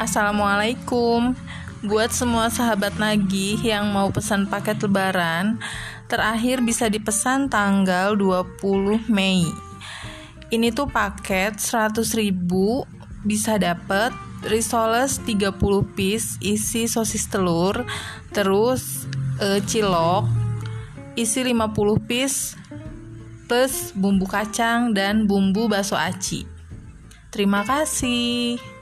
Assalamualaikum. Buat semua sahabat nagih yang mau pesan paket lebaran Terakhir bisa dipesan tanggal 20 Mei. Ini tuh paket 100 ribu Bisa dapet risoles 30 piece isi sosis telur Terus e, cilok isi 50 piece plus bumbu kacang dan bumbu bakso aci. Terima kasih.